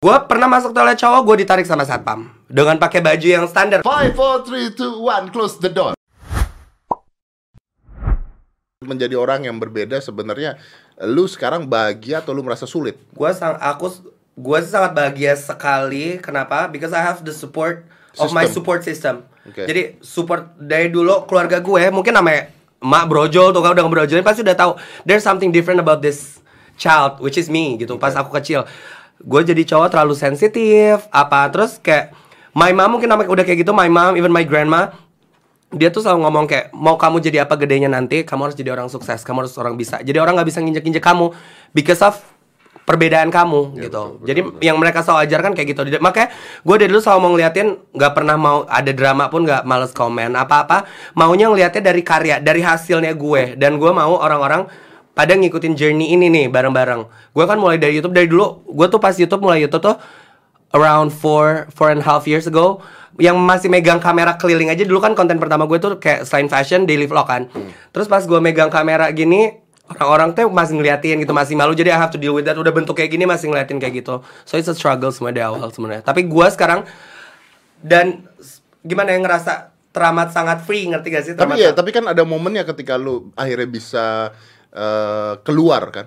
Gue pernah masuk toilet cowok, gue ditarik sama satpam dengan pakai baju yang standar. Five, four, three, two, one, close the door. Menjadi orang yang berbeda sebenarnya lu sekarang bahagia atau lu merasa sulit? Gue sang, aku, gue sangat bahagia sekali. Kenapa? Because I have the support of my System. support system. Oke. Jadi support dari dulu keluarga gue, mungkin namanya emak brojol tuh kan udah ngebrojolin pasti udah tahu. There's something different about this child, which is me gitu. Pas aku kecil, gue jadi cowok terlalu sensitif. Apa terus kayak my mom mungkin namanya udah kayak gitu. My mom, even my grandma, dia tuh selalu ngomong kayak mau kamu jadi apa gedenya nanti kamu harus jadi orang sukses kamu harus orang bisa jadi orang nggak bisa nginjek injek kamu because of perbedaan kamu Ya, gitu betul, betul, jadi betul. yang mereka selalu ajarkan kayak gitu makanya gue dari dulu selalu mau ngeliatin nggak pernah mau ada drama pun nggak males komen apa apa maunya ngeliatnya dari karya dari hasilnya gue dan gue mau orang-orang pada ngikutin journey ini nih bareng-bareng. Gue kan mulai dari YouTube. Dari dulu gue tuh pas YouTube mulai YouTube tuh around four four and a half years ago. Yang masih megang kamera keliling aja. Dulu kan konten pertama gue tuh kayak selain fashion daily vlog kan. Terus pas gue megang kamera gini orang-orang tuh masih ngeliatin gitu masih malu. Jadi I have to deal with that. Udah bentuk kayak gini masih ngeliatin kayak gitu. So it's a struggle semua dari awal sebenarnya. Tapi gue sekarang dan gimana yang ngerasa teramat sangat free. Ngerti gak sih? Tapi ya, tapi kan ada momennya ketika lu akhirnya bisa eh, keluar kan,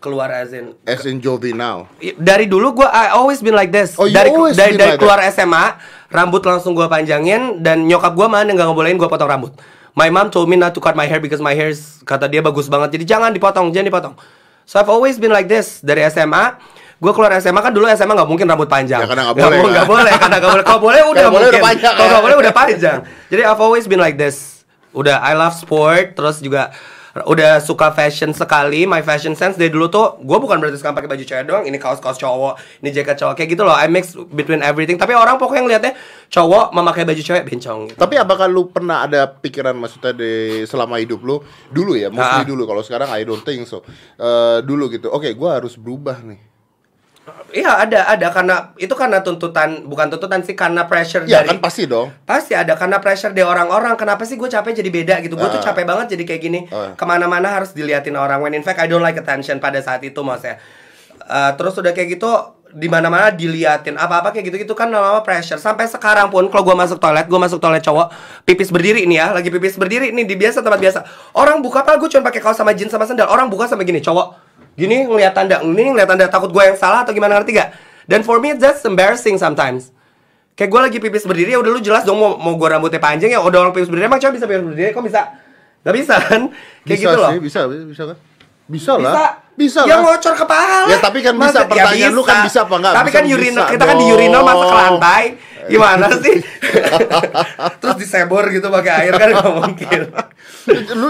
keluar as in as in Jovi now. dari dulu gue I always been like this. Oh, dari always dari, been dari like keluar SMA rambut langsung gue panjangin dan nyokap gue mana nggak ngebolehin gue potong rambut. My mom told me not to cut my hair because my hair is- kata dia bagus banget. Jadi jangan dipotong jangan dipotong. So I've always been like this. Dari SMA gue keluar SMA kan dulu SMA nggak mungkin rambut panjang. Ya, karena nggak boleh, mo- kan? nggak boleh karena nggak boleh. Kalau boleh udah mungkin. udah panjang, kalau ya. nggak boleh udah panjang. Jadi I've always been like this. Udah I love sport terus juga udah suka fashion sekali my fashion sense dari dulu tuh gue bukan berarti sekarang pakai baju cewek doang ini kaos kaos cowok ini jaket cowok kayak gitu loh I mix between everything tapi orang pokoknya ngeliatnya cowok memakai baju cewek bencong gitu. Tapi apakah lu pernah ada pikiran maksudnya di selama hidup lu dulu ya, mostly Ah. dulu kalau sekarang I don't think so. Eh, dulu gitu. Oke, gua harus berubah nih. Iya ada ada karena itu karena tuntutan bukan tuntutan sih karena pressure Ya dari kan pasti dong. Pasti ada karena pressure dari orang-orang. Kenapa sih gue capek jadi beda gitu? Gue tuh Ah. capek banget jadi kayak gini. Ah. Ke mana-mana harus diliatin orang. When in fact I don't like attention pada saat itu maksudnya. Eh, terus udah kayak gitu di mana-mana diliatin apa-apa kayak gitu-gitu kan lama-lama pressure sampai sekarang pun kalau gue masuk toilet gue masuk toilet cowok pipis berdiri nih ya lagi pipis berdiri nih di biasa tempat biasa orang buka apa gue cuma pakai kaos sama jeans sama sandal orang buka sama gini cowok gini ngeliat tanda ini ngeliat tanda takut gue yang salah atau gimana ngerti gak dan for me that's embarrassing sometimes Kayak gue lagi pipis berdiri ya udah lu jelas dong mau mau gue rambutnya panjang ya udah orang pipis berdiri emang cowok bisa pipis berdiri kok bisa? Gak bisa kan? Kayak bisa gitu loh. sih, bisa, bisa kan? Bisa, Bisa. lah. Bisa Yang lah. ngocor kepala. Ya, tapi kan bisa. Pertanyaan lu kan bisa apa nggak? Tapi Bisa, kan urinal bisa kita kan di urinal masa ke lantai. Gimana sih? Terus disebor gitu pakai air kan gak mungkin. lu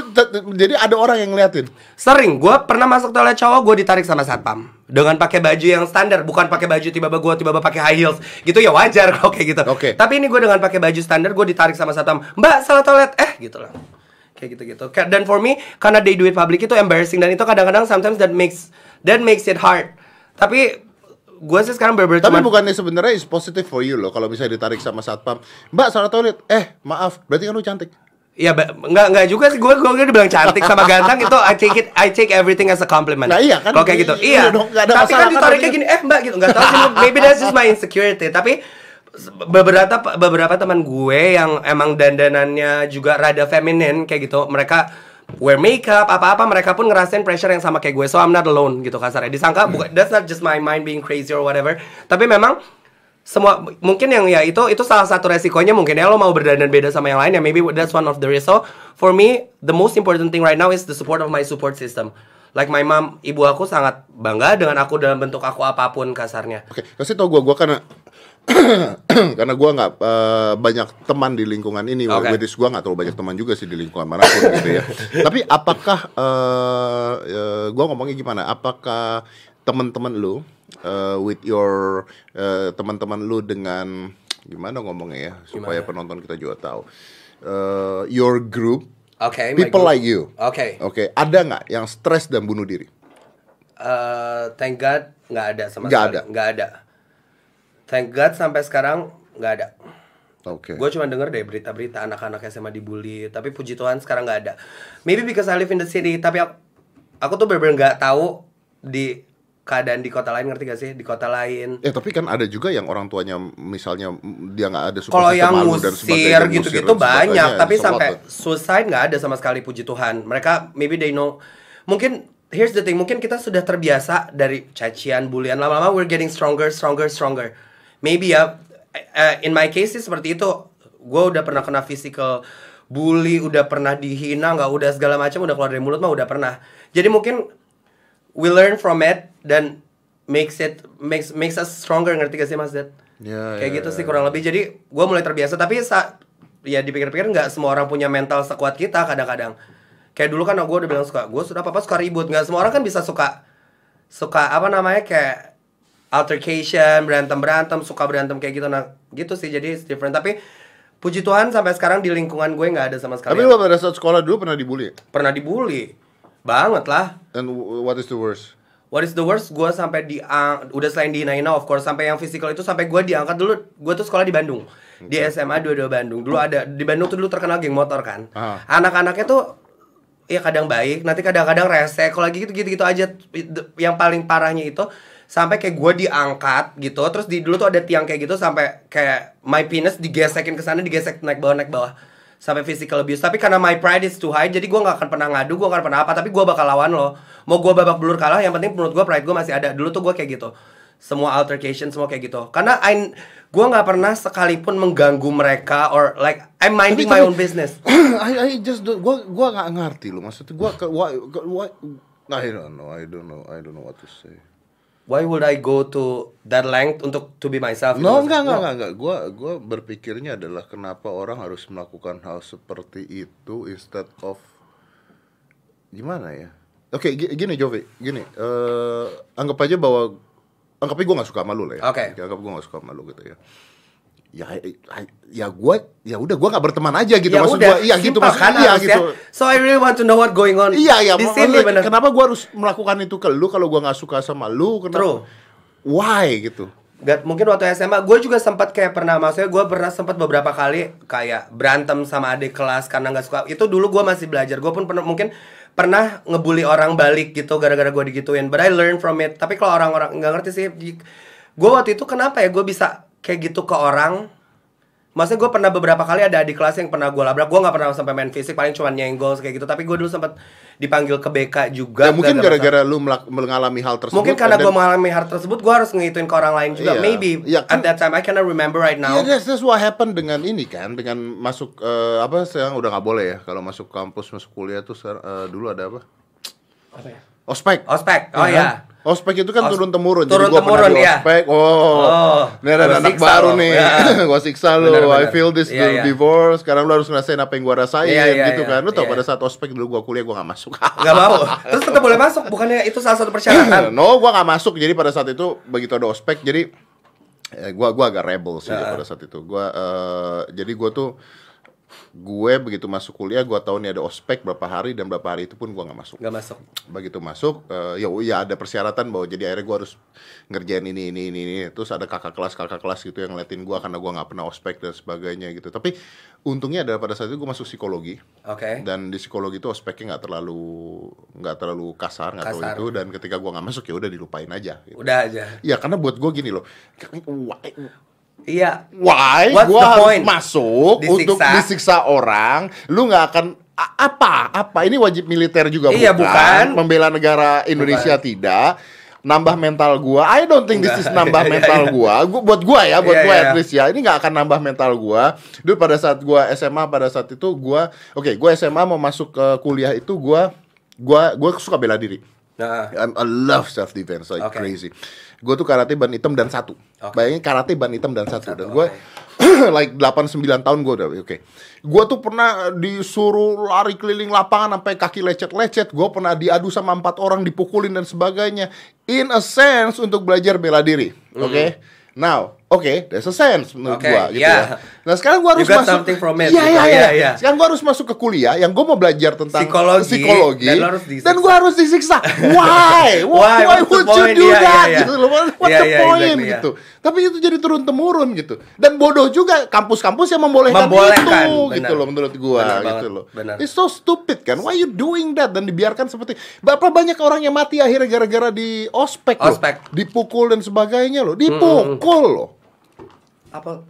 jadi ada orang yang ngeliatin. Sering, gue pernah masuk toilet cowok, gue ditarik sama satpam dengan pakai baju yang standar, bukan pakai baju tiba-tiba gue tiba-tiba pakai high heels, gitu ya wajar kalau kayak gitu. Oke. Tapi ini gue dengan pakai baju standar, gue ditarik sama satpam, mbak salah toilet, eh gitu lah, kayak gitu-gitu. Dan for me, karena they do it public itu embarrassing dan itu kadang-kadang sometimes that makes that makes it hard. Tapi gue sih sekarang bener-bener Tapi cuman- bukannya sebenarnya is positive for you loh kalau misalnya ditarik sama satpam. Mbak salah toilet. Eh, maaf. Berarti kan lu cantik. Iya, ba- nggak nggak juga sih gue gue udah bilang cantik sama ganteng itu I take it I take everything as a compliment. Nah, iya kan? Kalau kayak gitu, Iya iya. dong, ada Tapi masalah kan ditariknya gini, eh mbak gitu, nggak tahu sih. Maybe that's just my insecurity. Tapi beberapa beberapa teman gue yang emang dandanannya juga rada feminin kayak gitu, mereka wear makeup apa-apa mereka pun ngerasain pressure yang sama kayak gue. So I'm not alone gitu kasarnya disangka bukan that's not just my mind being crazy or whatever. Tapi memang semua mungkin yang ya itu itu salah satu resikonya. Mungkin ya lo mau berdandan beda sama yang lain ya maybe that's one of the risk. So for me the most important thing right now is the support of my support system. Like my mom ibu aku sangat bangga dengan aku dalam bentuk aku apa pun kasarnya. Oke, kasih tau gua gua karena karena gua nggak eh, banyak teman di lingkungan ini, Oke. which gua nggak terlalu banyak teman juga sih di lingkungan mana pun gitu ya. Tapi apakah eh eh, gua ngomongnya gimana? Apakah teman-teman lu eh, with your eh, teman-teman lu dengan gimana ngomongnya ya supaya penonton kita juga tahu. Eh, your group oke my people group. like you. oke Oke, ada nggak yang stres dan bunuh diri? Eh, thank God nggak ada sama Nggak sekali ada. nggak ada thank God sampai sekarang nggak ada. Oke. Gue cuma denger deh berita-berita anak-anak SMA dibully, tapi puji Tuhan sekarang nggak ada. Maybe because I live in the city, tapi aku, aku tuh bener-bener nggak tahu di keadaan di kota lain ngerti gak sih? Di kota lain. Eh tapi kan ada juga yang orang tuanya misalnya mm, dia nggak ada support kalau yang ngusir gitu-gitu banyak tapi sampai suicide nggak ada sama sekali puji Tuhan. Mereka maybe they know. Mungkin here's the thing mungkin kita sudah terbiasa dari cacian bulian lama-lama we're getting stronger stronger stronger maybe ya eh, in my case sih seperti itu. Gue udah pernah kena physical bully udah pernah dihina nggak udah segala macam udah keluar dari mulut mah udah pernah. Jadi mungkin we learn from it dan makes it makes makes us stronger ngerti gak sih mas Dad? Ya, kayak ya, gitu ya, sih kurang lebih. Jadi gue mulai terbiasa tapi sa ya dipikir-pikir nggak semua orang punya mental sekuat kita kadang-kadang. Kayak dulu kan gue udah bilang suka gue sudah apa apa suka ribut. Nggak semua orang kan bisa suka suka apa namanya kayak altercation berantem berantem suka berantem kayak gitu nah gitu sih jadi it's different tapi puji Tuhan sampai sekarang di lingkungan gue nggak ada sama sekali Tapi lo pada saat sekolah dulu pernah dibully? pernah dibully banget lah And what is the worst? What is the worst? Gue sampai di udah selain dihina-hina of course sampai yang physical itu sampai gue diangkat dulu. Gue tuh sekolah di Bandung di SMA dua-dua Bandung. Dulu ada di Bandung tuh dulu terkenal geng motor kan. Ah. Anak-anaknya tuh ya kadang baik, nanti kadang-kadang rese. Kalau lagi gitu gitu-gitu aja. Yang paling parahnya itu sampai kayak gue diangkat gitu. Terus di dulu tuh ada tiang kayak gitu sampai kayak my penis digesekin ke sana, digesek naik bawah naik bawah. Sampai physical abuse. Tapi karena my pride is too high jadi gue nggak akan pernah ngadu gue nggak akan pernah apa tapi gue bakal lawan lo. Mau gue babak belur kalah yang penting menurut gue pride gue masih ada. Dulu tuh gue kayak gitu. Semua altercation semua kayak gitu. Karena I gue nggak pernah sekalipun mengganggu mereka or like I'm minding my tapi- own business. I, I just gua gua nggak ngerti lo maksudnya why, why, I don't know I don't know I don't know what to say. Why would I go to that length untuk to be myself No, enggak, enggak, enggak, enggak. Gua, gua berpikirnya adalah kenapa orang harus melakukan hal seperti itu instead of gimana ya? Oke, gi- gini Jovi, gini. eh anggap aja bahwa anggap aja gue nggak suka malu lah ya. Oke. Anggap gue nggak suka malu gitu ya. Ya, ya gue, ya udah gue nggak berteman aja gitu. ya maksud gua, iya gitu maksud kan iya gitu. so I really want to know what going on Iya, iya. di sini bener Kenapa gue harus melakukan itu ke lu kalau gue nggak suka sama lu? Kenapa? True. Why gitu? Gak, mungkin waktu SMA gue juga sempat kayak pernah maksudnya gue pernah sempat beberapa kali kayak berantem sama adik kelas karena nggak suka itu dulu gue masih belajar gue pun pernah mungkin pernah ngebully orang balik gitu gara-gara gue digituin but I learn from it tapi kalau orang-orang nggak ngerti sih gue waktu itu kenapa ya gue bisa kayak gitu ke orang Maksudnya gue pernah beberapa kali ada adik kelas yang pernah gue labrak Gue gak pernah sampai main fisik, paling cuma nyenggol kayak gitu Tapi gue dulu sempat dipanggil ke BK juga Ya mungkin gara-gara lu melak- mengalami hal tersebut. Mungkin karena gue mengalami hal tersebut, gue harus ngituin ke orang lain juga. Iya. Maybe Iya, kan- at that time I cannot remember right now. Iya, that's, that's what happened dengan ini kan, dengan masuk eh, apa sekarang udah nggak boleh ya kalau masuk kampus masuk kuliah tuh eh, dulu ada apa? Apa ya? Ospek. Ospek. Oh Iya ya. Ospek itu kan Os- turun temurun. turun Jadi gua temurun, di iya. Ospek. Oh. Oh, Ini ada anak baru lo. nih. Ya. gua siksa lu. Bener, I feel this Iya, iya. before. Sekarang lu harus ngerasain apa yang gua rasain Iya, iya, gitu iya. kan. Lu tau Iya. pada saat ospek dulu gua kuliah gua gak masuk. Gak mau. Terus tetap boleh masuk. Bukannya itu salah satu persyaratan? no, gua gak masuk. Jadi pada saat itu begitu ada ospek, jadi eh, gua gua agak rebel sih Ya. pada saat itu. Gua eh, jadi gua tuh gue begitu masuk kuliah gua tahu nih ada ospek berapa hari dan berapa hari itu pun gua nggak masuk Gak masuk. begitu masuk eh, ya ya ada persyaratan bahwa jadi akhirnya gue harus ngerjain ini ini ini ini terus ada kakak kelas kakak kelas gitu yang ngeliatin gue karena gue nggak pernah ospek dan sebagainya gitu tapi untungnya adalah pada saat itu gue masuk psikologi Oke. dan di psikologi itu ospeknya nggak terlalu nggak terlalu kasar nggak terlalu itu dan ketika gue nggak masuk ya udah dilupain aja gitu. Udah aja. ya karena buat gue gini loh Iya. why What's gue the point? masuk Disiksa. untuk disiksa orang lu nggak akan apa apa ini wajib militer juga Iya, bukan. membela negara Indonesia tidak nambah mental gua I don't think this is nambah Iya, mental iya. gua gua buat gua ya buat Iya, gua iya. at least ya ini nggak akan nambah mental gua dulu pada saat gua SMA pada saat itu gua oke gua SMA mau masuk ke kuliah itu gua gua gua suka bela diri Nah. I'm, I love self defense like Oke. crazy. Gue tuh karate ban hitam dan satu. Oke. Bayangin karate ban hitam dan satu. Satu, dan gue like 8 9 tahun gue udah oke. Gue tuh pernah disuruh lari keliling lapangan sampai kaki lecet-lecet. Gue pernah diadu sama empat orang dipukulin dan sebagainya. In a sense untuk belajar bela diri. Oke. Hmm. Now Oke, there's a sense menurut Oke, gua gitu yeah. ya. Nah sekarang gua harus You got masuk. something from it, Iya gitu. iya Iya, iya. iya. Sekarang gua harus masuk ke kuliah yang gua mau belajar tentang Psikologi, psikologi dan harus disiksa. dan gua harus disiksa. Why? Why? Why, would you do Iya, that? iya, iya. Gitu loh. What Iya, the iya, point exactly, iya. gitu. Tapi itu jadi turun temurun gitu. Dan bodoh juga kampus-kampus yang membolehkan, Membolehkan, itu benar. gitu loh menurut gua Benar gitu banget, loh. benar. It's so stupid kan. Why you doing that dan dibiarkan seperti berapa banyak orang yang mati akhirnya gara-gara di ospek, loh. Ospek. Dipukul dan sebagainya loh. Dipukul loh. Apa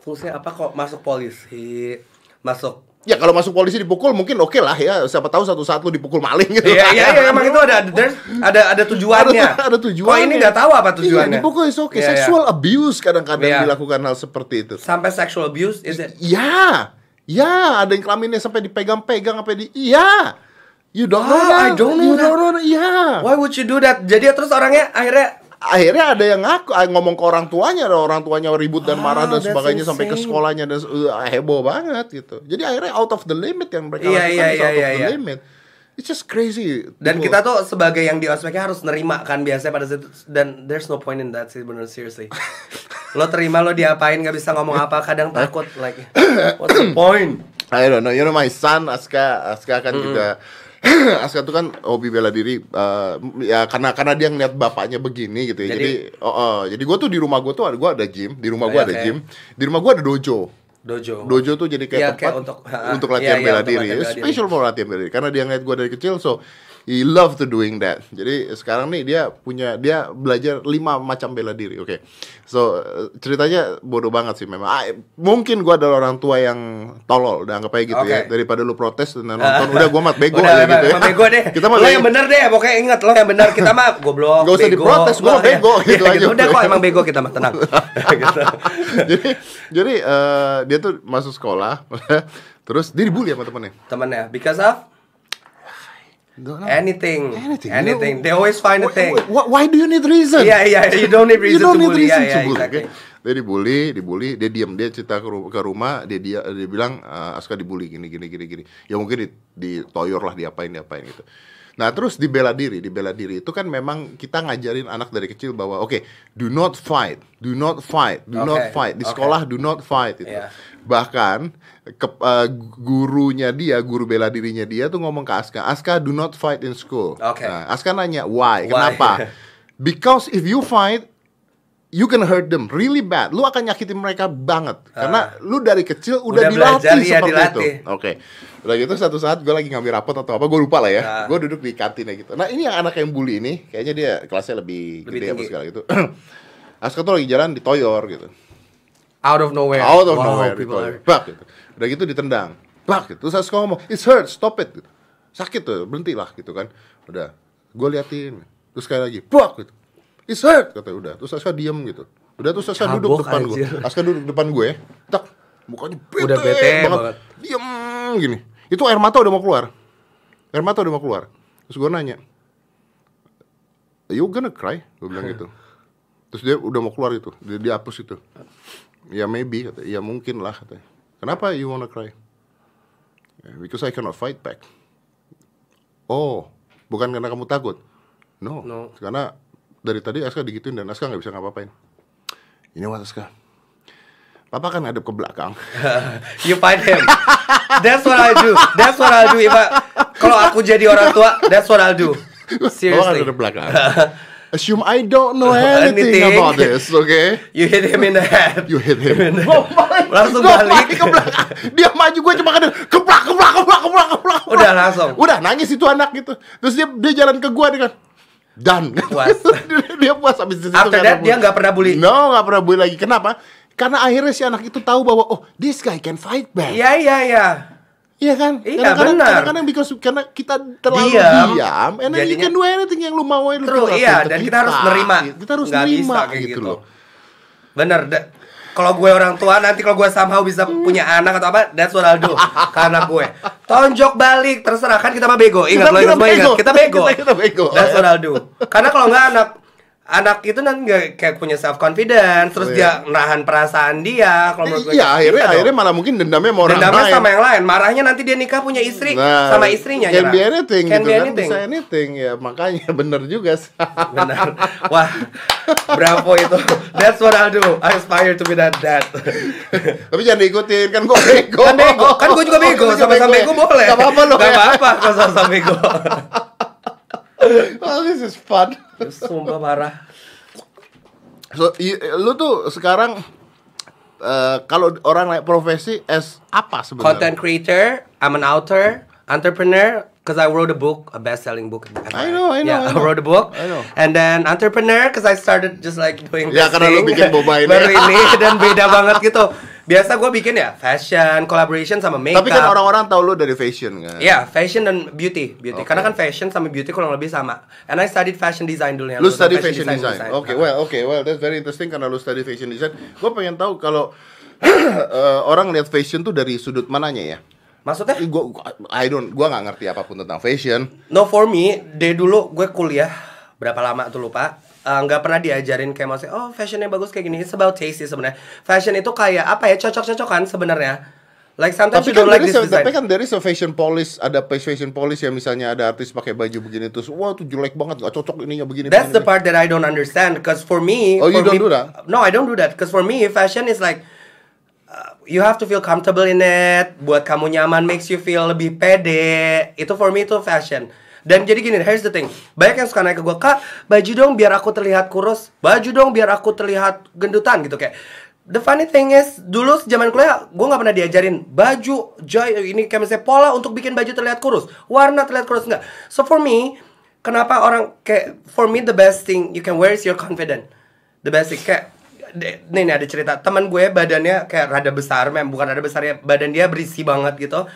fungsinya apa kok masuk polisi? Masuk Ya kalau masuk polisi dipukul mungkin oke lah ya. Siapa tahu satu saat lu dipukul maling gitu. Iya iya iya emang itu ada ada ada ada tujuannya. Ada, ada tujuannya. Kok ini nggak tahu apa tujuannya? Iya, dipukul is oke. Iya, iya. Sexual abuse kadang-kadang Iya. dilakukan hal seperti itu. Sampai sexual abuse is it? Ya, ya ada yang kelaminnya sampai dipegang-pegang sampai di iya. You don't know Ah, that. I don't know you that. don't know that. Iya. Why would you do that? Jadi terus orangnya akhirnya Akhirnya ada yang ngaku ah, ngomong ke orang tuanya, ada orang tuanya ribut dan marah dan Ah, that's sebagainya sampai ke insane. sekolahnya dan uh, heboh banget gitu. Jadi akhirnya out of the limit yang mereka Iya, lakukan iya, is iya, out of iya, the iya. limit. It's just crazy. dan People- kita tuh sebagai yang di ospeknya harus nerima kan biasanya pada situ dan there's no point in that sih bener seriously. lo terima lo diapain nggak bisa ngomong apa kadang takut like what's the point? I don't know, you know my son Aska, Aska kan juga Aska tuh kan hobi bela diri eh, ya karena karena dia ngeliat bapaknya begini gitu ya. Jadi, Jadi- oh, oh, jadi gue tuh di rumah gue tuh ada gue ada gym, di rumah gue Oh, ada gym, di rumah gue ada dojo. Dojo. Dojo tuh jadi kayak Iya, tempat kayak untuk- untuk, ha, latihan iya, iya, bela untuk diri, latihan bela diri. special for latihan bela diri. Karena dia ngeliat gue dari kecil, so he love to doing that. Jadi sekarang nih dia punya dia belajar lima macam bela diri. Oke, so eh, ceritanya bodoh banget sih memang. Ah, mungkin gue adalah orang tua yang tolol, udah anggap aja gitu ya. Oke. Daripada lu protes dan nonton, udah gue mat bego Udah, emang- gitu ya. bego deh. Kita mah lo yang bener deh, pokoknya ingat lo yang bener. Kita mah goblok. Nggak usah bego. diprotes, gua Lo- bego, iya, gitu iya, aja. Udah kok emang bego kita mah tenang. Gitu. jadi jadi eh, dia tuh masuk sekolah, terus dia dibully sama temennya. Temennya, because of. Anything, Anything. anything. You They always find a thing. why- Why do you need reason? Iya iya, you don't need You reason don't to need bully. reason Iya to iya, bully, exactly. oke? Dia dibully, dibully, dia diam, dia cerita ke, ru- ke rumah, dia dia dia bilang "Eh, Aska dibully gini gini gini gini. Ya mungkin di, ditoyor lah, diapain diapain gitu. Nah terus di bela diri, di bela diri itu kan memang kita ngajarin anak dari kecil bahwa oke, do not fight, do not fight, do not Oke, fight di oke. sekolah do not fight itu. Iya. Bahkan ke, eh, gurunya dia, guru bela dirinya dia tuh ngomong ke Aska, Aska do not fight in school. Oke. Nah, Aska nanya why? Why? Kenapa? Because if you fight you can hurt them really bad. Lu akan nyakitin mereka banget karena lu dari kecil udah, Udah dilatih belajar, iya, seperti dilatih. itu. Oke. Udah gitu satu saat gue lagi ngambil rapot atau apa gue lupa lah ya. Nah. Gue duduk di kantin gitu. Nah ini yang anak yang bully ini kayaknya dia kelasnya lebih, Lebih gede apa tinggi. segala gitu. Aska tuh lagi jalan di toyor gitu. Out of nowhere. Out of Wow, nowhere people ditoyor. are- Bak gitu. Udah gitu ditendang. Bak gitu. Terus Aska ngomong, "It's hurt, stop it." Gitu. Sakit tuh, berhentilah gitu kan. Udah. Gue liatin. Terus sekali lagi, bak gitu. It's hurt kata udah. Terus Aska diem gitu. Udah terus Aska Cabok, duduk depan gue. Aska duduk depan gue. Tak. Mukanya bete, Udah bete banget. Diem gini. Itu air mata udah mau keluar. Air mata udah mau keluar. Terus gue nanya, Are you gonna cry? Gue bilang gitu. Terus dia udah mau keluar itu, dia, dia hapus itu. Ya maybe, kata, ya mungkin lah katanya. Kenapa you wanna cry? "Yeah, Because I cannot fight back. Oh, bukan karena kamu takut? No, No. karena dari tadi Aska digituin dan Aska nggak bisa ngapa-ngapain. Ini what Aska? Papa kan ngadep ke belakang. you fight him. That's what I do. That's what I'll do. If I, kalau aku jadi orang tua, that's what I'll do. Papa kan Seriously. ngadep belakang. Assume I don't know anything, Anything. about this, okay? You hit him in the head. You hit him. Gua balik, Langsung gua balik. ke belakang. Dia maju gue cuma kadang keplak keplak keplak keplak keplak. Udah, langsung. Udah nangis itu anak gitu. Terus dia dia jalan ke gua dia kan. Dan Puas. dia puas habis itu. After that, dia nggak pernah bully. No, nggak pernah bully lagi. Kenapa? Karena akhirnya si anak itu tahu bahwa oh this guy can fight back. Iya iya iya. Iya kan? Iya, Kadang-kadang- benar. Kadang-kadang because karena kita terlalu Diam. diam, and then you Jadinya- can do anything yang lu mau lu True, iya, dan kita harus nerima. Kita harus Nggak nerima bisa kayak gitu, gitu. loh. Bener. da- kalau gue orang tua nanti kalau gue somehow bisa punya anak atau apa, that's what I'll do. Karena gue tonjok balik terserah kan kita mah bego. Ingat Kita- lo kita ingat semua ingat bego. kita bego. Kita- kita bego. That's what I'll do. Karena kalau nggak anak anak itu nanti nggak kayak punya self confidence, terus Oh, dia nahan perasaan dia. Kalau menurut gue Iya, akhirnya Iya dong. akhirnya malah mungkin dendamnya sama orang dendamnya lain. sama yang lain. Marahnya nanti dia nikah punya istri Nah, sama istrinya. Can nyerah. be anything Can gitu be kan, anything. bisa anything ya. Makanya bener juga. sih. Benar. Wah, bravo itu. That's what I'll do. I aspire to be that dad. Tapi jangan diikutin kan gue bego. kan bego, kan gue juga bego. Sama-sama ya? bego boleh. Gak apa-apa loh Gak ya. apa-apa sama-sama bego. Oh, this is fun. Sumpah parah. So, i- lu tuh sekarang eh, kalau orang naik profesi as apa sebenarnya? Content creator, I'm an author, entrepreneur, because I wrote a book, a best-selling book. I know, I know, Yeah, I I, know. wrote a book. I know. And then entrepreneur, because I started just like doing Ya, karena lu thing. bikin boba ini. Baru ini dan beda banget gitu. Biasa gue bikin ya fashion, collaboration sama makeup. Tapi kan orang-orang tahu lu dari fashion kan. Iya, fashion dan beauty, beauty. Oke. Karena kan fashion sama beauty kurang lebih sama. And I studied fashion design dulu ya. Lu study fashion design. Oke, Uh-huh. well, oke, well, that's very interesting karena lu study fashion design. Gue pengen tahu kalau eh, orang lihat fashion tuh dari sudut mananya ya? Maksudnya? Gue, I don't, gue nggak ngerti apa pun tentang fashion. No for me, dari dulu gue kuliah berapa lama tuh lupa. Eh, nggak pernah diajarin kayak maksudnya oh fashionnya bagus kayak gini. It's about taste sih sebenarnya. Fashion itu kayak apa ya cocok-cocokan sebenarnya. Like sometimes Tapi you kan, don't like dari this design. tapi kan dari so fashion police ada fashion police yang misalnya ada artis pakai baju begini terus wah tuh jelek banget nggak cocok ininya begini. That's the part that I don't understand. Because for me, Oh, you for don't me- do that? No, I don't do that. Because for me, fashion is like uh, you have to feel comfortable in it. Buat kamu nyaman, makes you feel lebih pede. Itu for me itu fashion. Dan jadi gini, here's the thing. Banyak yang suka naik ke gue, kak, baju dong biar aku terlihat kurus. Baju dong biar aku terlihat gendutan gitu kayak. The funny thing is, dulu zaman kuliah, gue nggak pernah diajarin baju, joy, ini kayak misalnya pola untuk bikin baju terlihat kurus, warna terlihat kurus nggak. So for me, kenapa orang kayak for me the best thing you can wear is your confident. The best thing kayak nih, nih ada cerita teman gue badannya kayak rada besar, mem bukan rada besar ya, badan dia berisi banget gitu.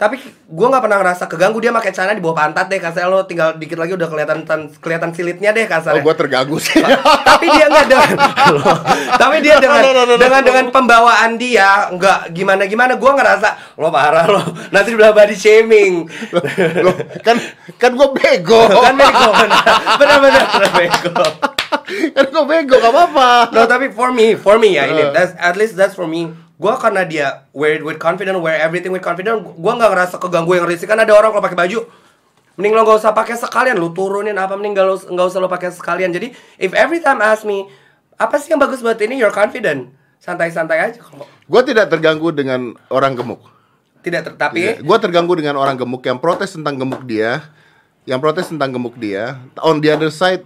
Tapi gue nggak pernah ngerasa keganggu dia pakai celana di bawah pantat deh kasarnya lo tinggal dikit lagi udah kelihatan tan- kelihatan silitnya deh Oh, kasarnya. gue terganggu sih. tapi dia nggak dengan tapi dia dengan No, no, no, no, dengan dengan pembawaan dia nggak gimana gimana gue ngerasa lo parah lo nanti dibilang body shaming kan kan gue bego. kan bego benar benar bego kan gue bego gak apa-apa. no tapi for me for me ya Uh. ini that's at least that's for me gue karena dia wear it with confidence wear everything with confidence gue nggak ngerasa keganggu yang risih. Kan ada orang kalau pakai baju mending lo gak usah pakai sekalian lu turunin apa mending gak lo nggak usah lo pakai sekalian. Jadi if every time ask me apa sih yang bagus buat ini? You're confident. Santai-santai aja kalau Gue tidak terganggu dengan orang gemuk. tidak ter- tapi Gue terganggu dengan orang gemuk yang protes tentang gemuk dia, yang protes tentang gemuk dia. On the other side,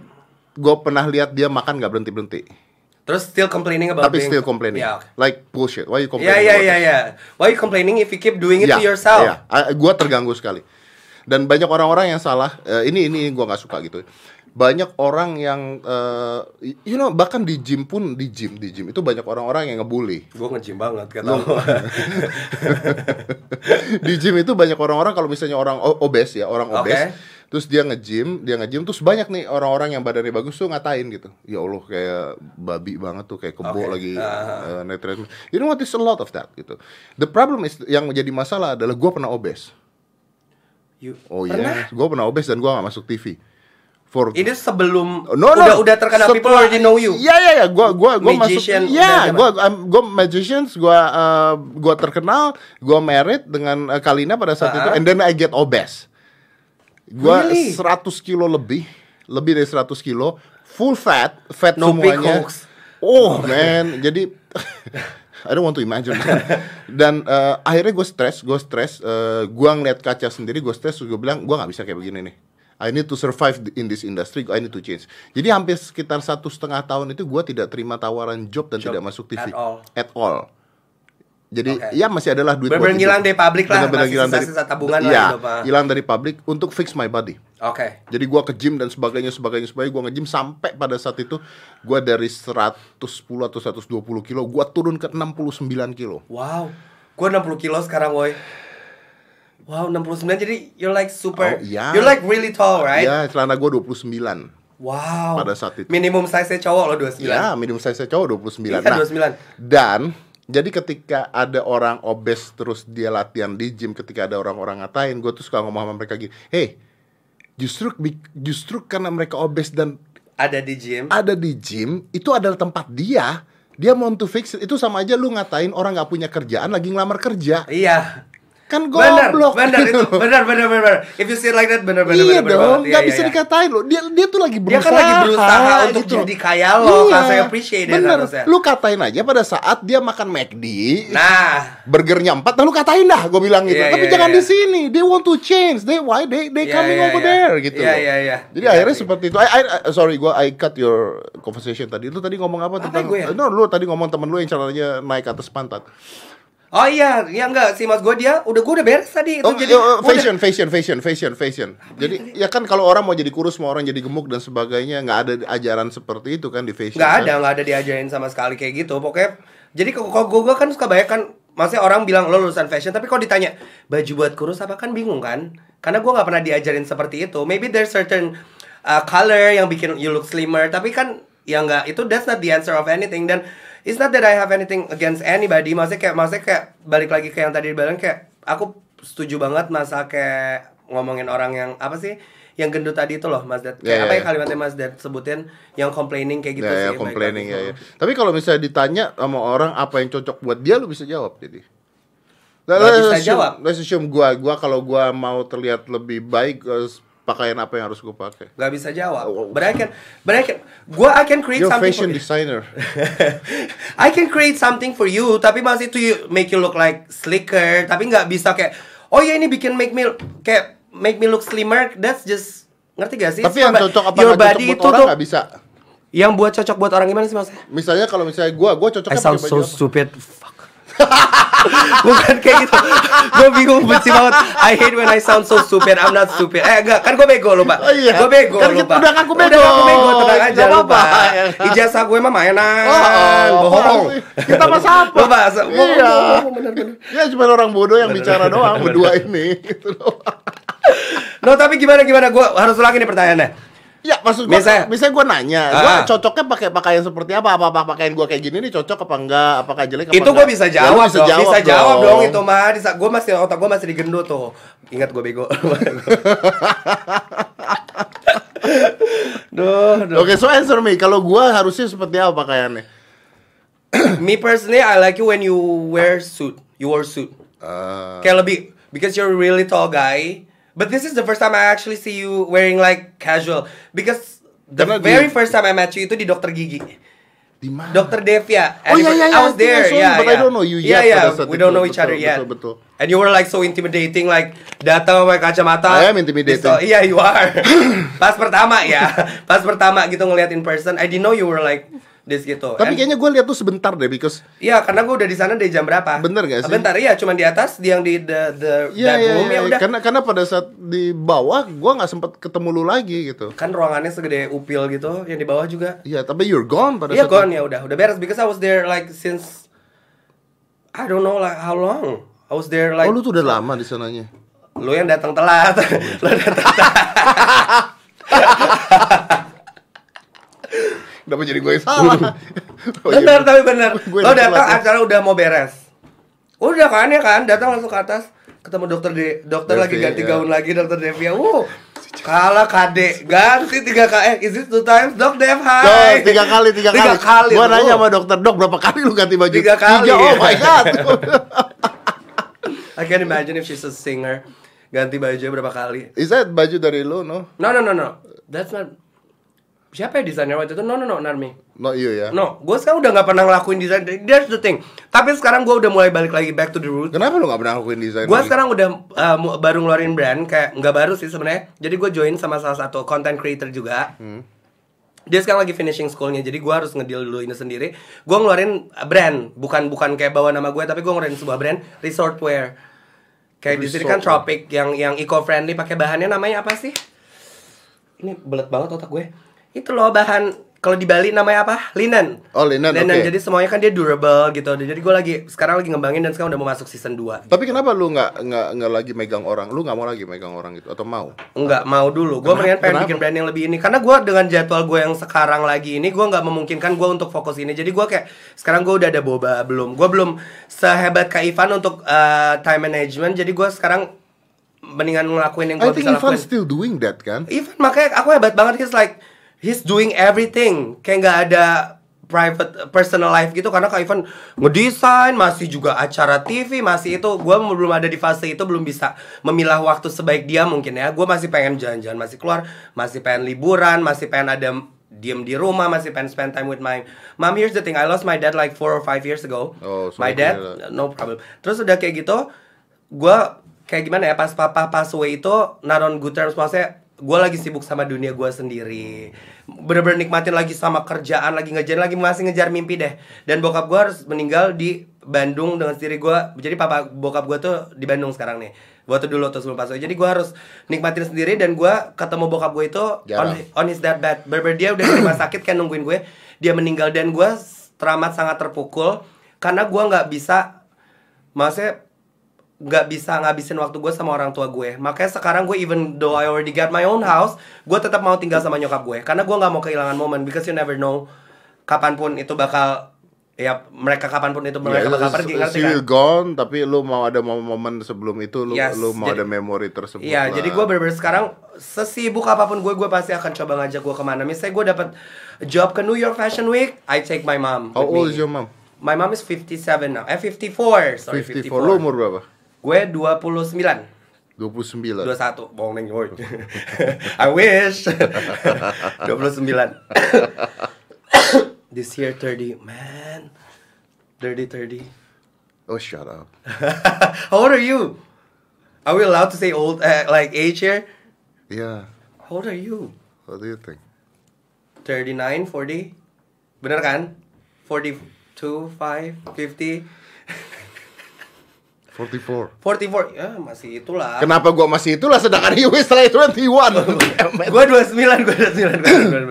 gue pernah lihat dia makan gak berhenti berhenti, terus still complaining about tapi being- still complaining. yeah, okay. Like bullshit. Why you yeah complaining? yeah yeah this? yeah why you complaining if you keep doing it Ya, to yourself ya. Ah, Gua terganggu sekali. Dan banyak orang-orang yang salah. eh, ini ini gua nggak suka gitu. Banyak orang yang, eh, you know, bahkan di gym pun di gym di gym itu banyak orang-orang yang ngebully. gue nge-gym banget kata Lu- lo. di gym itu banyak orang-orang kalau misalnya orang obes ya orang obes Oke. Terus dia nge-gym dia nge-gym terus banyak nih orang-orang yang badannya bagus tuh ngatain gitu ya allah kayak babi banget tuh kayak kebo Oke. lagi uh, treadmill. you know what is a lot of that gitu the problem is yang menjadi masalah adalah gue pernah obes You- oh iya gue pernah obes dan gue gak masuk TV for Ini sebelum No, no. udah udah terkenal people already know you. Iya iya iya, gua gua gua masuk. Magician, Iya, udah gua I'm- gua magicians, gua uh, gua terkenal, gua married dengan uh, Kalina pada saat itu Ah. and then I get obese. Gua Really? 100 kilo lebih, lebih dari 100 kilo, full fat, fat No semuanya. hoax. Oh, man. Jadi I don't want to imagine. Dan uh, akhirnya gue stres, gue stres. Uh, gue ngeliat kaca sendiri, gue stres. Gue bilang, gue nggak bisa kayak begini nih. I need to survive in this industry. I need to change. Jadi hampir sekitar satu setengah tahun itu gue tidak terima tawaran job dan Job tidak masuk TV. at all. At all. Jadi Oke. ya masih adalah duit Bener-bener hilang dari public lah, Bener-bener hilang dari sisa-sisa tabungan lah Iya, ah. hilang dari public untuk fix my body. Oke. Jadi gua ke gym dan sebagainya sebagainya sebagainya gua nge-gym sampai pada saat itu gua dari 110 atau 120 kilo gua turun ke 69 kilo. Wow. Gue 60 kilo sekarang, boy. Wow, 69 jadi you're like super Oh, iya. You're like really tall, right? Ya, celana gua 29. Wow. Pada saat itu. Minimum size cowok lo 29. Ya, minimum size saya cowok 29. Iya, Nah, 29. Dan jadi ketika ada orang obes terus dia latihan di gym, ketika ada orang-orang ngatain, gue tuh suka ngomong sama mereka gini, hey, justru justru karena mereka obes dan ada di gym. ada di gym itu adalah tempat dia dia mau to fix it. itu sama aja lu ngatain orang nggak punya kerjaan lagi ngelamar kerja Iya. Kan Benar, goblok benar itu. Benar, benar, benar. benar. If you say it like that, benar, benar, iya benar, benar dong nggak Iya, bisa iya, iya. dikatain lo dia dia tuh lagi Dia berusaha kan lagi berusaha untuk gitu. jadi kaya lo, Iya, kan saya appreciate bener harusnya. lu katain aja pada saat dia makan McD Nah, burgernya empat lalu katain dah gue bilang gitu Iya, tapi iya, jangan iya. di sini they want to change they why they they Iya, coming iya, over iya. there gitu loh. iya, iya. jadi Iya, akhirnya iya. seperti itu I, I- sorry gue I cut your conversation tadi lu tadi ngomong apa tentang gue ya? no lu tadi ngomong temen lu yang caranya naik atas pantat oh iya, ya enggak sih mas gue dia udah gue udah beres tadi itu Oh, jadi oh, udah- fashion, fashion, fashion, fashion, fashion. Jadi ya kan kalau orang mau jadi kurus, mau orang jadi gemuk dan sebagainya, nggak ada ajaran seperti itu kan di fashion. nggak kan? ada nggak ada diajarin sama sekali kayak gitu pokoknya jadi kalau kalau gue gue kan suka banyak kan maksudnya orang bilang lo lulusan fashion tapi kalau ditanya baju buat kurus apa kan bingung kan karena gue nggak pernah diajarin seperti itu maybe there's certain uh, color yang bikin you look slimmer tapi kan ya nggak itu that's not the answer of anything dan it's not that I have anything against anybody maksudnya kayak maksudnya kayak balik lagi ke yang tadi dibilang kayak aku setuju banget masa kayak ngomongin orang yang apa sih yang gendut tadi itu loh Mas Dad kayak Ya, ya, apa ya ya. kalimatnya Mas Dad sebutin yang complaining kayak gitu ya, sih baik complaining ya, ya. Tapi kalau misalnya ditanya sama orang apa yang cocok buat dia, lu bisa jawab jadi. Nggak let's bisa assume- jawab. Let's assume gua, gua kalau gua mau terlihat lebih baik, pakaian apa yang harus gua pakai? Gak bisa jawab. But I can, but I can, gua I can create You're something fashion for designer. I can create something for you, tapi masih to you, make you look like slicker, tapi nggak bisa kayak, oh ya ini bikin make me kayak make me look slimmer. That's just ngerti gak sih? Tapi yang cocok apa your nggak cocok buat itu orang nggak bisa. Yang buat cocok buat orang gimana sih mas? Misalnya kalau misalnya gua, gua cocoknya I sound pakai so baju apa? stupid. Fuck. Bukan kayak gitu. gue bingung benci banget. I hate when I sound so stupid. I'm not stupid. Eh enggak, kan gue bego lupa. Oh, iya. Gue bego Kan lupa. udah ngaku Udah bego. ngaku bego, tenang aja Nggak lupa. apa-apa. Ijazah gue mah mainan. Oh, bohong. Kita mah apa? Lupa. Iya. bener, bener. Ya cuma orang bodoh yang bicara doang berdua ini gitu loh. No, tapi gimana gimana? Gue harus ulangi nih pertanyaannya. Ya maksud gua, Misalnya- misalnya gua nanya, gua Ah. cocoknya pakai pakaian seperti apa? Apa apa pakaian gua kayak gini nih cocok apa enggak? Apakah jelek apa itu gue bisa Ya, jawab dong, bisa jawab dong itu mah. Gue masih otak gue masih digendut tuh. Ingat gue bego. Duh, duh. Oke, so answer me. Kalau gua harusnya seperti apa pakaiannya? Me personally, I like you when you wear suit. You wear suit. Eh, Kayak lebih because you're a really tall guy. But this is the first time I actually see you wearing like casual. Because the Karena di- very first time I met you itu di dokter gigi. di mana? Dokter Devia. Oh, iya, iya, I iya, was there. You, yeah, but I yeah. don't know you Yeah, yet yeah. saat We don't know each Betul, other yet. betul, betul. And you were like so intimidating, like datang pakai kacamata. I am intimidating. Iya, you are. Pas pertama ya, pas pertama gitu ngeliat in person, I didn't know you were like this gitu. Tapi And- kayaknya gua lihat tuh sebentar deh because Iya, karena gue udah di sana dari jam berapa? Bener gak sih? Bentar, iya, cuma di atas, di yang di the the Iya, that iya, room iya, ya udah. karena karena pada saat di bawah gua nggak sempat ketemu lu lagi gitu. Kan ruangannya segede upil gitu, yang di bawah juga. Iya, tapi you're gone pada Iya, saat gone ya udah, udah beres because I was there like since I don't know like how long. I was there like Oh, lu tuh udah lama di sananya. lu yang datang telat. lu datang telat. Kenapa jadi gue yang salah? Oh, iya, bener tapi bener. Lo datang ya. acara udah mau beres. Udah kan ya kan, datang langsung ke atas ketemu dokter de dokter Devi, lagi ganti ya. gaun lagi dokter Devia. Wow. Kalah KD ganti tiga kali eh is it two times dok Dev hai tiga kali, tiga, tiga kali. kali Gua nanya sama dokter, dok berapa kali lu ganti baju? Tiga kali. oh my god. I can imagine if she's a singer ganti baju berapa kali Is that baju dari lu, no? no no no no that's not siapa ya desainer waktu itu no no no Narmi Not you ya? no gue sekarang udah nggak pernah ngelakuin desain that's the thing tapi sekarang gue udah mulai balik lagi back to the roots Kenapa lu gak pernah ngelakuin desain? Gue sekarang udah uh, baru ngeluarin brand kayak nggak baru sih sebenarnya. Jadi gue join sama salah satu content creator juga. Hmm. Dia sekarang lagi finishing schoolnya, jadi gue harus ngedeal dulu ini sendiri. Gue ngeluarin brand, bukan bukan kayak bawa nama gue, tapi gue ngeluarin sebuah brand resort wear. Kayak di sini kan tropic yang yang eco friendly, pakai bahannya namanya apa sih? Ini belet banget otak gue. Itu loh bahan kalau di Bali namanya apa? Linen. Oh, linen, oke. Jadi semuanya kan dia durable gitu. Jadi gue lagi sekarang lagi ngembangin dan sekarang udah mau masuk season 2. Tapi kenapa lu nggak nggak nggak lagi megang orang? Lu nggak mau lagi megang orang gitu atau mau? Enggak mau dulu. Gue mendingan pengen Kenapa? bikin brand yang lebih ini. Karena gue dengan jadwal gue yang sekarang lagi ini, gue nggak memungkinkan gue untuk fokus ini. Jadi gue kayak sekarang gue udah ada boba belum. Gue belum sehebat Kak Ivan untuk uh, time management. Jadi gue sekarang mendingan ngelakuin yang I gue think bisa Ivan lakuin. still doing that kan? Ivan makanya aku hebat banget. He's like he's doing everything. Kayak nggak ada private personal life gitu. Karena Kak Ivan ngedesain masih juga acara TV masih itu. Gue belum ada di fase itu belum bisa memilah waktu sebaik dia mungkin ya. Gue masih pengen jalan-jalan masih keluar masih pengen liburan masih pengen ada diem di rumah masih pengen spend time with my mom. Here's the thing I lost my dad like four or five years ago. Oh, my sorry to dad that. no problem. Terus udah kayak gitu gue kayak gimana ya pas papa pass away itu not on good terms. Maksudnya gue lagi sibuk sama dunia gue sendiri. Bener-bener nikmatin lagi sama kerjaan lagi ngejar lagi masih ngejar mimpi deh. Dan bokap gue harus meninggal di Bandung dengan sendiri gue jadi papa bokap gue tuh di Bandung sekarang nih. Waktu dulu tuh sebelum away jadi gue harus nikmatin sendiri dan gue ketemu bokap gue itu on, Jarang. on his deathbed. Bener dia udah di rumah sakit kan nungguin gue. Dia meninggal dan gue teramat sangat terpukul karena gue nggak bisa maksudnya nggak bisa ngabisin waktu gue sama orang tua gue makanya sekarang gue even though I already got my own house gue tetap mau tinggal sama nyokap gue karena gue nggak mau kehilangan momen because you never know kapan pun itu bakal ya mereka kapan pun itu mereka Ya, bakal pergi ngerti kan gone, tapi lu mau ada momen sebelum itu, lu, Yes, lu mau jadi- ada memori tersebut. Iya, lah. jadi gue bener-bener sekarang sesibuk apa pun gue, gue pasti akan coba ngajak gue ke mana. Misalnya gue dapat job ke New York Fashion Week, I take my mom. How old is your mom? My mom is 57 now. Eh 54, sorry 54. 54. Lu umur berapa? Gue 29. 29. 21, bohong neng woy. I wish. 29. This year 30, man. Dirty 30. Oh, shut up. How old are you? Are we allowed to say old, uh, like age here? Yeah. How old are you? What do you think? 39, 40? Bener kan? 42, 5, 50, 44. 44. Ya, masih itulah. Kenapa gua masih itulah sedangkan is like 21? gue 29, gue 29, gue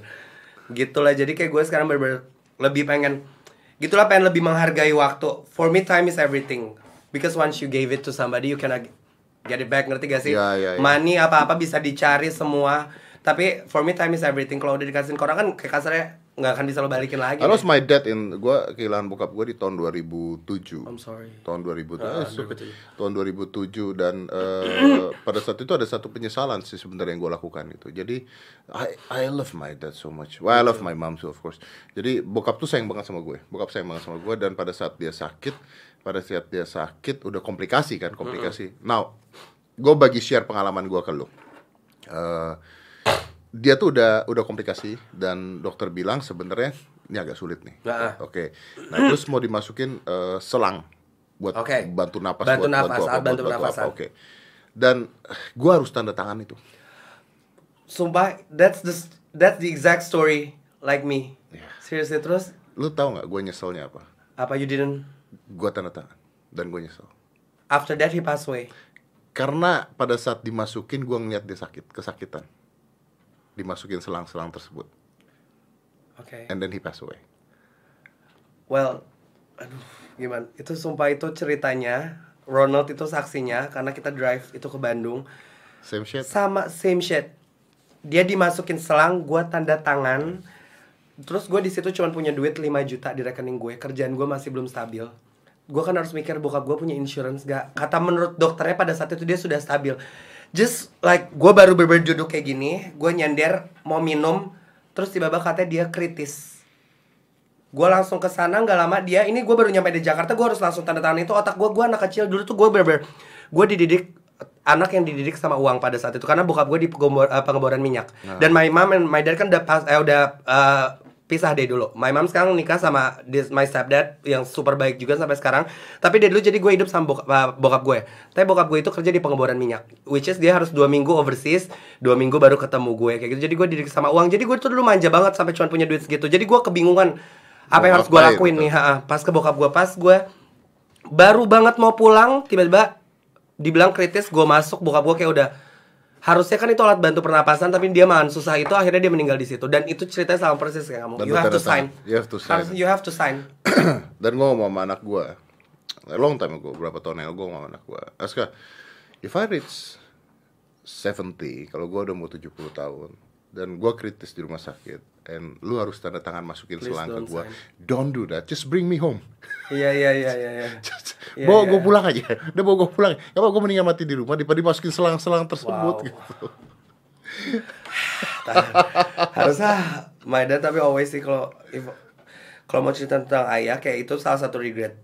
29, Gitulah, jadi kayak gue sekarang bener-bener lebih pengen Gitulah pengen lebih menghargai waktu For me time is everything Because once you gave it to somebody you cannot get it back, ngerti gak sih? Ya, ya, ya. Money apa-apa bisa dicari semua Tapi for me time is everything Kalau udah dikasihin ke orang kan kayak kasarnya nggak akan bisa lo balikin lagi I deh. lost my dad in gua kehilangan bokap gua di tahun 2007. I'm sorry Tahun 2007. Ah, eh, so- 2007. tahun 2007 dan eh, pada saat itu ada satu penyesalan sih sebenarnya yang gue lakukan itu. Jadi I I love my dad so much. Well, I love my mom too of course. Jadi bokap tuh sayang banget sama gue. Bokap sayang banget sama gue dan pada saat dia sakit, pada saat dia sakit udah komplikasi kan, komplikasi. Now, gue bagi share pengalaman gue ke lu. Eh, dia tuh udah udah komplikasi dan dokter bilang sebenarnya ini agak sulit nih. Nah. Oke. Nah, terus mau dimasukin eh, selang buat Oke. bantu napas Bantu buat napas, bantu apa, bantu napasan. apa. Oke. Dan eh, gua harus tanda tangan itu. Sumpah that's the that's the exact story like me Iya. Seriously terus Lu tahu nggak gua nyeselnya apa? Apa you didn't Gua tanda tangan dan gua nyesel. After that he passed away Karena pada saat dimasukin gua ngeliat dia sakit, kesakitan. Dimasukin selang-selang tersebut. Oke And then he passed away. Well, aduh, gimana? Itu sumpah itu ceritanya. Ronald itu saksinya karena kita drive itu ke Bandung Same shit. sama same shit. Dia dimasukin selang, gua tanda tangan. Terus gue di situ cuma punya duit 5 juta di rekening gue. Kerjaan gue masih belum stabil. Gue kan harus mikir bokap gue punya insurance gak? Kata menurut dokternya pada saat itu dia sudah stabil. Just like gue baru berbeda duduk kayak gini, gue nyender mau minum, terus tiba-tiba katanya dia kritis. Gue langsung ke sana nggak lama dia ini gue baru nyampe di Jakarta gue harus langsung tanda tangan itu otak gue gue anak kecil dulu tuh gue bener gue dididik anak yang dididik sama uang pada saat itu karena bokap gue di eh, pengeboran minyak. Dan my mom and my dad kan udah pas eh, udah eh, pisah deh dulu. My mom sekarang nikah sama this, my stepdad yang super baik juga sampai sekarang. Tapi dari dulu jadi gue hidup sama bokap, eh, bokap gue. Tapi bokap gue itu kerja di pengeboran minyak which is dia harus dua minggu overseas dua minggu baru ketemu gue kayak gitu. Jadi gue dididik sama uang. Jadi gue tuh dulu manja banget sampai cuma punya duit segitu. Jadi gue kebingungan apa yang harus gue lakuin nih ha, pas ke bokap gue pas gue baru banget mau pulang tiba-tiba dibilang kritis gue masuk bokap gue kayak udah harusnya kan itu alat bantu pernapasan tapi dia mahan susah itu akhirnya dia meninggal di situ. Dan itu ceritanya sama persis kayak kamu. You have to sign. You have to sign. Harus- you have to sign. Dan gue ngomong sama anak gue long time ago berapa tahun yang gue ngomong sama anak gue Aska if I reach 70 kalau gue udah mau 70 tahun dan gue kritis di rumah sakit. And lu harus tanda tangan masukin Please selang ke don't gue don't do that. Just bring me home. Iya iya iya iya iya. Iya, bawa iya. gue pulang aja. Udah bawa gue pulang. Ya gue mendingan mati di rumah daripada dimasukin selang-selang tersebut Wow. gitu. Harusnya my dad tapi always sih kalau kalau mau cerita tentang ayah kayak itu salah satu regret.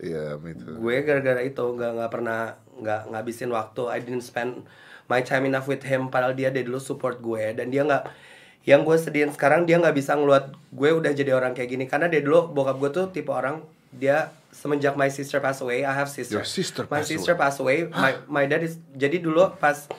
Iya, me too. gue gara-gara itu nggak nggak pernah nggak ngabisin waktu. I didn't spend my time enough with him padahal dia dari dulu support gue dan dia nggak yang gue sedihin sekarang dia nggak bisa ngeluat gue udah jadi orang kayak gini karena dia dulu bokap gue tuh tipe orang dia semenjak my sister pass away I have sister. Your sister my passed sister pass away my my dad is jadi dulu pas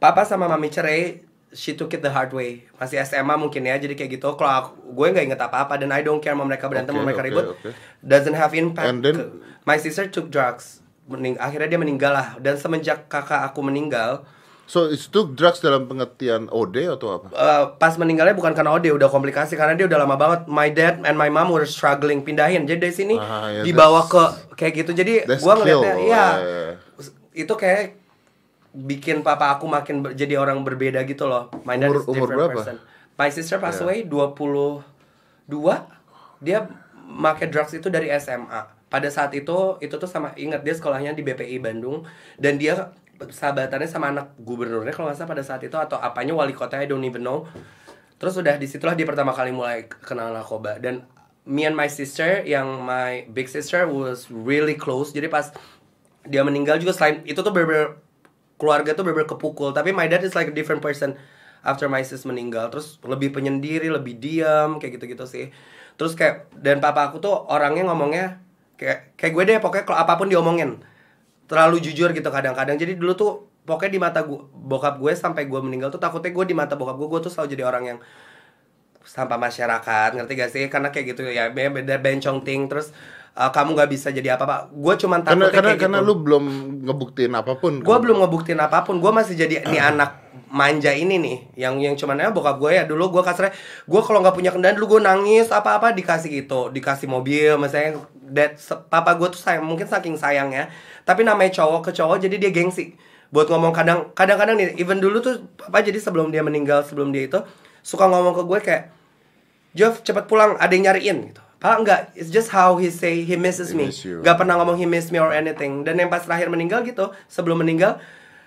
papa sama mami cerai she took it the hard way. Masih SMA mungkin ya jadi kayak gitu. Kalau aku, gue nggak inget apa apa dan I don't care mau mereka berantem Oke, mau mereka oke, ribut. oke. doesn't have impact And then- my sister took drugs. Mening- akhirnya dia meninggal lah. Dan semenjak kakak aku meninggal So it's took drugs dalam pengertian OD atau apa? eh, pas meninggalnya bukan karena OD udah komplikasi karena dia udah lama banget my dad and my mom were struggling pindahin. Jadi dari sini Ah, ya, dibawa ke kayak gitu. Jadi gua ngeliatnya kill, iya. Eh. itu kayak bikin papa aku makin ber- jadi orang berbeda gitu loh. My dad Umur- is umur different berapa? person. My sister passed Ya. away 22 dia make drugs itu dari SMA pada saat itu itu tuh sama ingat dia sekolahnya di BPI Bandung. Dan dia sahabatannya sama anak gubernurnya kalau nggak salah pada saat itu atau apanya wali kota I don't even know. Terus udah di situlah dia pertama kali mulai kenal narkoba. Dan me and my sister yang my big sister was really close. Jadi pas dia meninggal juga selain itu tuh bener keluarga tuh bener kepukul. Tapi my dad is like a different person after my sis meninggal. Terus lebih penyendiri lebih diam kayak gitu-gitu sih. Terus kayak dan papa aku tuh orangnya ngomongnya kayak kayak gue deh pokoknya kalau apa pun diomongin terlalu jujur gitu kadang-kadang. Jadi dulu tuh pokoknya di mata gua, bokap gue sampai gue meninggal tuh takutnya gue di mata bokap gue gue tuh selalu jadi orang yang sampah masyarakat ngerti gak sih? Karena kayak gitu ya be- beda bencong ting terus uh, kamu nggak bisa jadi apa apa gue cuman Karena takutnya karena kayak karena gitu. lu belum ngebuktiin apa pun. gue belum ngebuktiin apa pun. Gue masih jadi nih anak manja ini nih yang yang cuman ya bokap gue ya dulu gue kasarnya gue kalau nggak punya kendaraan dulu gue nangis apa apa dikasih gitu dikasih mobil misalnya that papa gue tuh sayang mungkin saking sayangnya tapi namanya cowok ke cowok jadi dia gengsi buat ngomong kadang kadang-kadang nih even dulu tuh papa jadi sebelum dia meninggal sebelum dia itu suka ngomong ke gue kayak Jov cepet pulang ada yang nyariin gitu Padahal enggak, it's just how he say he misses He me. miss you. Gak pernah ngomong he miss me or anything. Dan yang pas terakhir meninggal gitu, sebelum meninggal,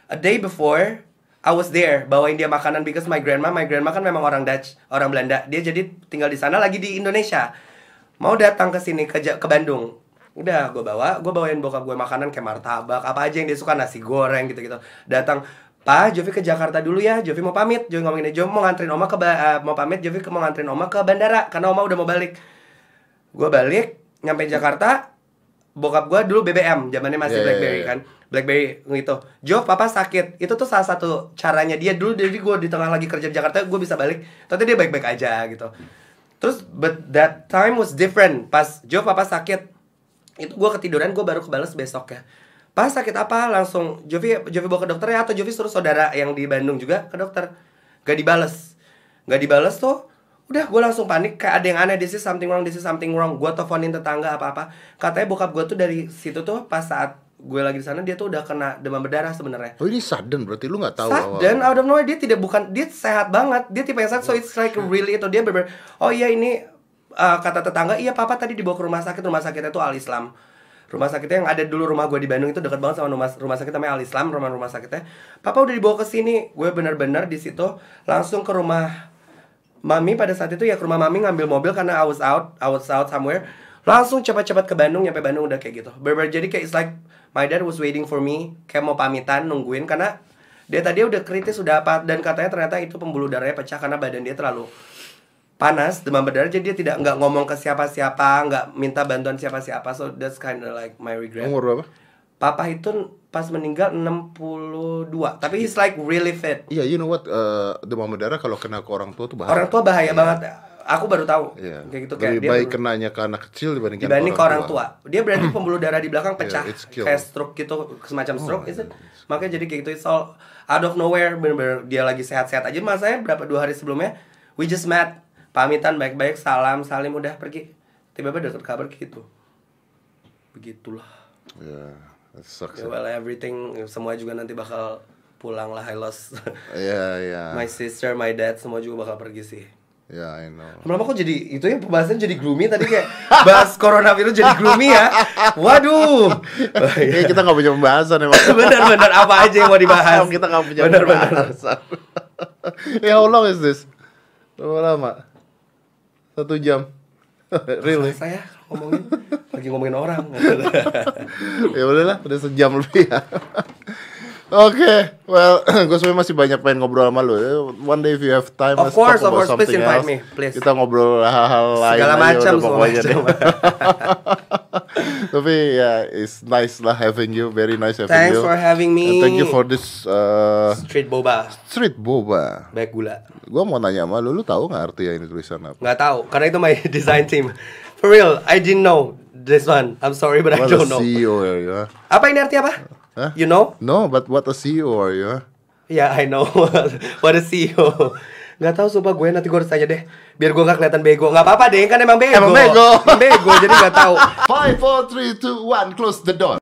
a day before, I was there bawain dia makanan because my grandma, my grandma kan memang orang Dutch, orang Belanda. Dia jadi tinggal di sana lagi di Indonesia. Mau datang ke sini ke ke Bandung. Udah gue bawa, gue bawain bokap gue makanan kayak martabak, apa aja yang dia suka nasi goreng gitu-gitu. Datang Pak, Jovi ke Jakarta dulu ya. Jovi mau pamit. Jovi ngomongin Jovi mau nganterin Oma ke ba- eh, mau pamit. Jovi mau nganterin Oma ke bandara karena Oma udah mau balik. Gue balik, nyampe Jakarta, bokap gue dulu BBM, zamannya masih iya, BlackBerry iya. kan. BlackBerry gitu. Jo, papa sakit. Itu tuh salah satu caranya dia dulu. Jadi gue di tengah lagi kerja di Jakarta, gue bisa balik. Tapi dia baik-baik aja gitu. Terus, but that time was different. Pas Jo, papa sakit. Itu gue ketiduran, gue baru kebales besok ya. Pas sakit apa? Langsung Jovi, Jovi bawa ke dokter ya atau Jovi suruh saudara yang di Bandung juga ke dokter. Gak dibales. Gak dibales tuh udah gue langsung panik kayak ada yang aneh this is something wrong this is something wrong gue teleponin tetangga apa apa katanya bokap gue tuh dari situ tuh pas saat gue lagi di sana dia tuh udah kena demam berdarah sebenarnya Oh ini sudden berarti lu nggak tahu awal. dan out of nowhere dia tidak bukan dia sehat banget dia tipe yang sehat so it's like really itu dia bener oh iya ini uh, kata tetangga iya papa tadi dibawa ke rumah sakit rumah sakitnya tuh al Islam rumah sakitnya yang ada dulu rumah gue di Bandung itu dekat banget sama rumah rumah sakit namanya al Islam rumah rumah sakitnya papa udah dibawa ke sini gue bener-bener di situ langsung ke rumah Mami pada saat itu ya ke rumah Mami ngambil mobil karena I was out, I was out somewhere. Langsung cepat-cepat ke Bandung, nyampe Bandung udah kayak gitu. Bener jadi kayak it's like my dad was waiting for me, kayak mau pamitan nungguin karena dia tadi udah kritis udah apa dan katanya ternyata itu pembuluh darahnya pecah karena badan dia terlalu panas demam berdarah jadi dia tidak nggak ngomong ke siapa-siapa nggak minta bantuan siapa-siapa so that's kind of like my regret Umur berapa? papa itu pas meninggal 62 tapi he's like really fit Iya, you know what? eh, demam berdarah kalau kena ke orang tua tuh bahaya. orang tua bahaya banget aku baru tahu Iya. kayak gitu kayak Lebih dia baik kenanya ke anak kecil dibandingkan dibanding ke orang tua. Dia berarti pembuluh darah di belakang Yeah, pecah kill. kayak stroke gitu, semacam Oh, stroke it? Makanya jadi kayak gitu it's all out of nowhere bener-bener dia lagi sehat-sehat aja masanya berapa dua hari sebelumnya we just met pamitan baik-baik salam salim udah pergi tiba-tiba dapet kabar gitu begitulah that sucks. ya well everything semua juga nanti bakal pulang lah I lost Iya, iya. my sister my dad semua juga bakal pergi sih Ya, I know. Lama-lama kok jadi itu ya pembahasan jadi gloomy tadi kayak bahas coronavirus jadi gloomy ya. Waduh. Eh, kita nggak punya pembahasan emang. Bener-bener apa aja yang mau dibahas. kita nggak punya Bener-bener. pembahasan. yeah, how long is this? Berapa lama? Satu jam. really? Saya ngomongin lagi ngomongin orang. ya udahlah, udah sejam lebih ya. Oke, well, gue sebenarnya masih banyak pengen ngobrol sama lu. One day if you have time, Of let's course, talk of about course. Please something invite else. me, please. Kita ngobrol hal-hal lain Segala macam, pokoknya deh. Tapi ya, it's nice lah having you, very nice having Thanks you. for having me. And thank you for this uh, Street boba, street boba. baik gula. Gua mau nanya sama lu, lu tahu nggak arti ini tulisan apa? Nggak tahu, karena itu my design team. For real, I didn't know this one. I'm sorry, but I What a don't know. CEO you? huh? Apa ini arti apa? Hah? You know? No, but what a CEO are you? huh? Ya, I know. What a CEO. Gak tahu sumpah gue nanti gue harus tanya deh biar gue gak kelihatan bego nggak apa-apa deh kan emang bego Emang bego. Emang bego jadi nggak tahu Five, four, three, two, one, close the door.